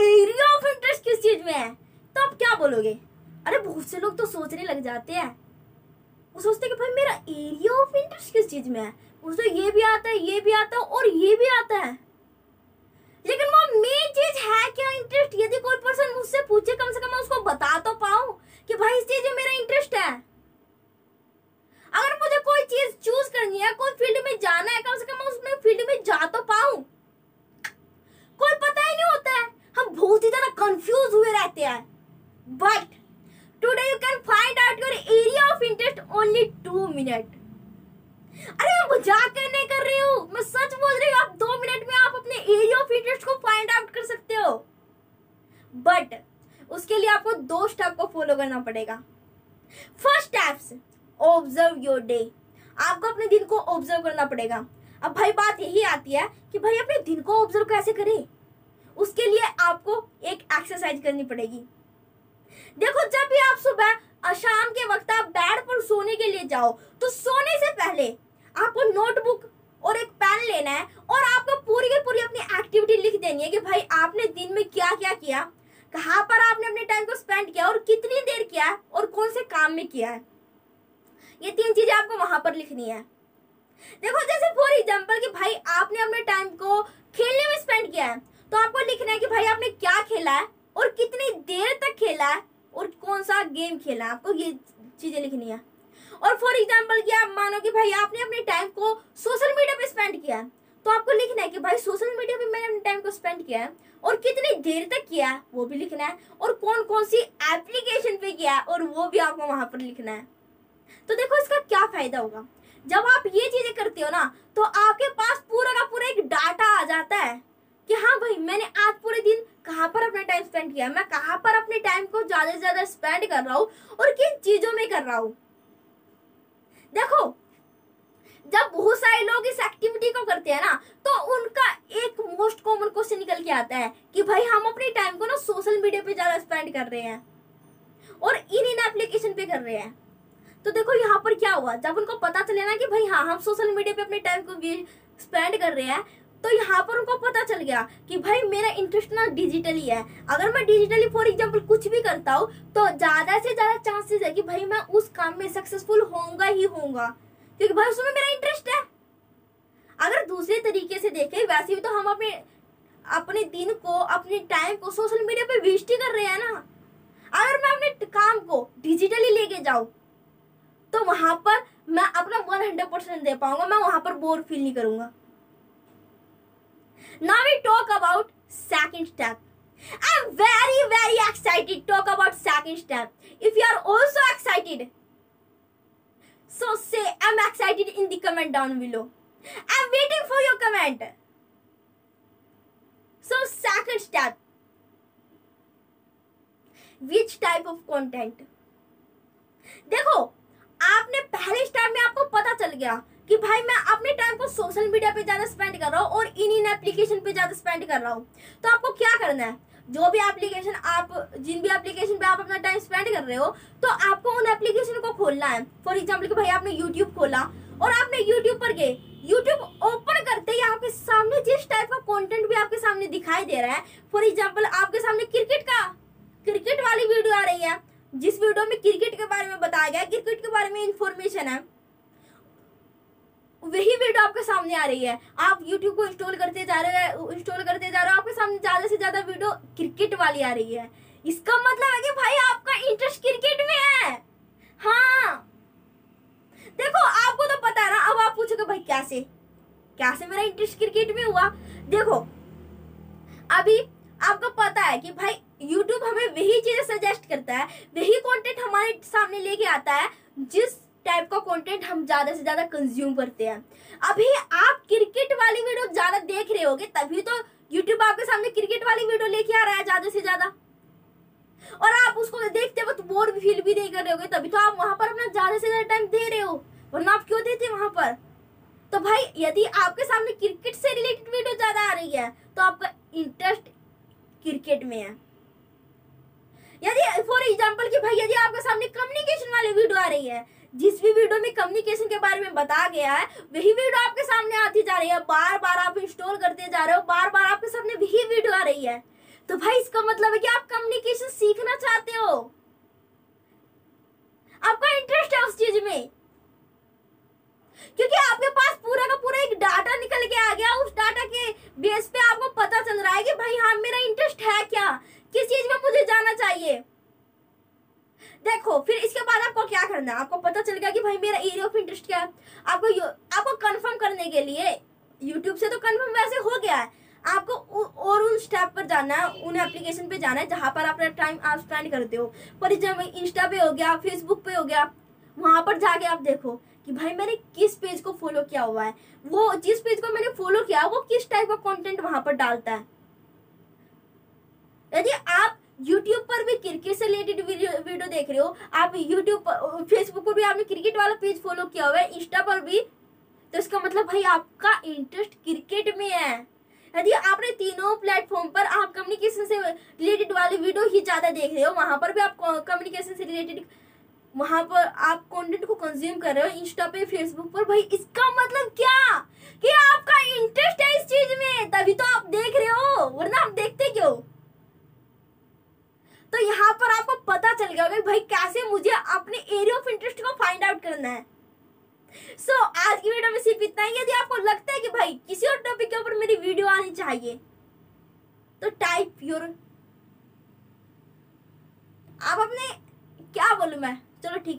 Area of interest किस चीज़ में है? तो आप क्या बोलोगे? अरे बहुत से लोग तो सोचने लग जाते हैं। वो सोचते हैं कि भाई मेरा एरिया ऑफ़ इंटरेस्ट किस चीज़ में है? उसको ये भी आता है, ये भी आता है और ये भी आता है। लेकिन वो मेन चीज़ है क्या इंटरेस्ट यदि कोई पर्सन मुझसे पूछे, कम से कम मैं उसको बता तो पाऊँ कि भाई इस चीज़ में मेरा इंटरेस्ट है। अगर मुझे कोई चीज़ चूज़ करनी है, कोई फ़ील्ड में जाना है, कम से कम मैं उसमें फ़ील्ड में जा तो पाऊँ। कोई पता नहीं हम बहुत ही ज़्यादा कंफ्यूज हुए रहते हैं। But today you can find out your area of interest only two minute अरे, मैं मज़ाक करने कर रही हूँ। मैं सच बोल रही हूँ, आप दो मिनट में आप अपने एरिया ऑफ़ इंटरेस्ट को फाइंड आउट कर सकते हो। बट उसके लिए आपको दो स्टेप को फॉलो करना पड़ेगा। First steps observe your day आपको अपने दिन को ऑब्ज़र्व करना पड़ेगा। अब भाई, बात यही आती है कि भाई, अपने दिन को ऑब्ज़र्व कैसे करें? आपको एक एक्सरसाइज करनी पड़ेगी। देखो, जब भी आप सुबह शाम के वक्त आप बेड पर सोने के लिए जाओ तो सोने से पहले आपको नोटबुक और एक पेन लेना है और आपको पूरी की पूरी अपनी एक्टिविटी लिख देनी है कि भाई आपने दिन में क्या क्या किया कहाँ पर आपने अपने टाइम को स्पेंड किया और कितनी देर किया और कौन से काम में किया है। ये तीन चीज़ें आपको वहाँ पर लिखनी है। देखो, जैसे फॉर एग्ज़ाम्पल कि भाई आपने अपने टाइम को खेलने में स्पेंड किया है तो आपको लिखना है कि भाई आपने क्या खेला है और कितनी देर तक खेला है और कौन सा गेम खेला है। आपको ये चीज़ें लिखनी है। और फॉर एग्ज़ाम्पल कि आप मानो कि भाई आपने अपने टाइम को सोशल मीडिया पे स्पेंड किया है तो आपको लिखना है कि भाई सोशल मीडिया पे मैंने अपने टाइम को स्पेंड किया है और कितनी देर तक किया है, वो भी लिखना है। और कौन कौन सी एप्लीकेशन पे किया है और वो भी आपको वहाँ पर लिखना है। तो देखो इसका क्या फ़ायदा होगा। जब आप ये चीज़ें करते हो ना तो आपके पास पूरा का पूरा एक डाटा आ जाता है। कि हाँ भाई, मैंने आज पूरे दिन कहाँ पर अपना टाइम स्पेंड किया? मैं कहाँ पर अपने टाइम को ज़्यादा से ज़्यादा स्पेंड कर रहा हूँ और किन चीज़ों में कर रहा हूँ? देखो, जब बहुत सारे लोग इस एक्टिविटी को करते हैं ना तो उनका एक मोस्ट कॉमन क्वेश्चन निकल के आता है कि भाई, हम अपने टाइम को ना सोशल मीडिया पे ज़्यादा स्पेंड कर रहे हैं और इन इन एप्लीकेशन पे कर रहे हैं। तो देखो, यहाँ पर क्या हुआ? जब उनको पता चले ना कि भाई हाँ हम सोशल मीडिया पे अपने टाइम को स्पेंड कर रहे हैं तो यहाँ पर उनको पता चल गया कि भाई मेरा इंटरेस्ट ना डिजिटली है। अगर मैं डिजिटली फॉर एग्ज़ाम्पल कुछ भी करता हूँ तो ज़्यादा से ज़्यादा चांसेस है कि भाई मैं उस काम में सक्सेसफुल होऊँगा ही होऊँगा। क्योंकि भाई उसमें मेरा इंटरेस्ट है। अगर दूसरे तरीके से देखें, वैसे भी तो हम अपने अपने दिन को, अपने टाइम को सोशल मीडिया पे वेस्ट ही कर रहे हैं ना। अगर मैं अपने काम को डिजिटली लेके जाऊँ तो वहाँ पर मैं अपना वन हंड्रेड परसेंट दे पाऊँगा, मैं वहाँ पर बोर फील नहीं करूँगा। Now we talk about second step. I'm very very excited talk about second step. If you are also excited, so say I'm excited in the comment down below. I'm waiting for your comment. So second step. Which type of content? देखो आपने पहले step में आपको पता चल गया कि भाई मैं अपने टाइम को सोशल मीडिया पे ज़्यादा स्पेंड कर रहा हूँ और इन इन एप्लीकेशन पे ज़्यादा स्पेंड कर रहा हूँ। तो आपको क्या करना है? जो भी एप्लीकेशन आप, जिन भी एप्लीकेशन पे आप अपना टाइम स्पेंड कर रहे हो तो आपको उन एप्लीकेशन को खोलना है। फॉर एग्ज़ाम्पल कि भाई आपने यूट्यूब खोला और आपने यूट्यूब पर गए। यूट्यूब ओपन करते ही आपके सामने जिस टाइप का कंटेंट भी आपके सामने दिखाई दे रहा है फॉर एग्ज़ाम्पल आपके सामने क्रिकेट का क्रिकेट वाली वीडियो आ रही है। जिस वीडियो में क्रिकेट के बारे में बताया गया क्रिकेट के बारे में इंफॉर्मेशन है। वही वीडियो आपके सामने आ रही है। आप YouTube को इंस्टॉल करते जा रहे हैं इंस्टॉल करते जा रहे हो, आपके सामने ज़्यादा से ज़्यादा वीडियो क्रिकेट वाली आ रही है। इसका मतलब है कि भाई आपका इंटरेस्ट क्रिकेट में है। हाँ। देखो, आपको तो पता है ना, अब आप पूछोगे, भाई, कैसे? कैसे मेरा इंटरेस्ट क्रिकेट में हुआ? देखो, अभी आपको पता है कि भाई, YouTube हमें वही चीज़ें सजेस्ट करता है, वही कंटेंट हमारे सामने लेके आता है, जिस टाइप का कंटेंट हम ज़्यादा से ज़्यादा कंज्यूम करते हैं। अभी आप क्रिकेट वाली वीडियो ज़्यादा देख रहे होगे, तभी तो यूट्यूब आपके सामने क्रिकेट वाली वीडियो लेके आ रहा है ज़्यादा से ज़्यादा। और आप उसको देखते हो तो बोर भी फील भी नहीं कर रहे होगे, तभी तो आप वहाँ पर अपना ज़्यादा से ज़्यादा टाइम दे रहे हो। वरना आप क्यों देते वहाँ पर? तो भाई, यदि आपके सामने क्रिकेट से रिलेटेड वीडियो ज़्यादा आ रही है तो आपका इंटरेस्ट क्रिकेट में है। यदि फॉर एग्ज़ाम्पल कि भाई, यदि आपके सामने कम्युनिकेशन वाली वीडियो आ रही है जिस भी वीडियो में कम्युनिकेशन के बारे में बताया गया है, वही वीडियो आपके सामने आती जा रही है। बार बार आप इंस्टॉल करते जा रहे हो बार बार आपके सामने वही वीडियो आ रही है। तो भाई, इसका मतलब है कि आप कम्युनिकेशन सीखना चाहते हो। आपका इंटरेस्ट है उस चीज़ में। क्योंकि आपके पास पूरा का पूरा एक डाटा निकल के आ गया। उस डाटा के बेस पे आपको पता चल रहा है कि भाई हाँ मेरा इंटरेस्ट है क्या? किस चीज़ में मुझे जाना चाहिए? देखो, फिर इसके बाद आपको क्या करना है? आपको पता चल गया कि भाई मेरा एरिया ऑफ़ इंटरेस्ट क्या है। आपको आपको कंफर्म करने के लिए यूट्यूब से तो कंफर्म वैसे हो गया है। आपको और उन स्टेप पर जाना है, उन एप्लीकेशन पे जाना है, जहाँ पर अपना टाइम आप स्पेंड करते हो। पर जब इंस्टा पे हो गया फेसबुक पे हो गया, वहाँ पर जाके आप देखो कि भाई मैंने किस पेज को फॉलो किया हुआ है। वो जिस पेज को मैंने फॉलो किया, वो किस टाइप का कंटेंट वहाँ पर डालता है यदि आप YouTube पर भी क्रिकेट से रिलेटेड वीडियो देख रहे हो। आप पर फेसबुक पर भी आपने क्रिकेट वाला पेज फॉलो किया हुआ है इंस्टा पर भी। तो इसका मतलब भाई आपका इंटरेस्ट क्रिकेट में है। यदि आपने तीनों प्लेटफॉर्म पर आप कम्युनिकेशन से रिलेटेड वाले वीडियो ही ज़्यादा देख रहे हो, वहाँ पर भी आप कम्युनिकेशन से रिलेटेड वहाँ पर आप कंटेंट को कंज्यूम कर रहे हो इंस्टा पे फेसबुक पर, भाई इसका मतलब क्या? कि आपका इंटरेस्ट है इस चीज़ में तभी तो आप देख रहे हो वरना आप देखते क्यों तो यहाँ पर आपको कि भाई कैसे मुझे अपने एरिया ऑफ़ इंटरेस्ट को फाइंड आउट करना है? सो so, आज की वीडियो में सिर्फ़ इतना ही। यदि आपको लगता है कि भाई किसी और टॉपिक के ऊपर मेरी वीडियो आनी चाहिए तो टाइप योर आप अपने क्या बोलू मैं? चलो ठीक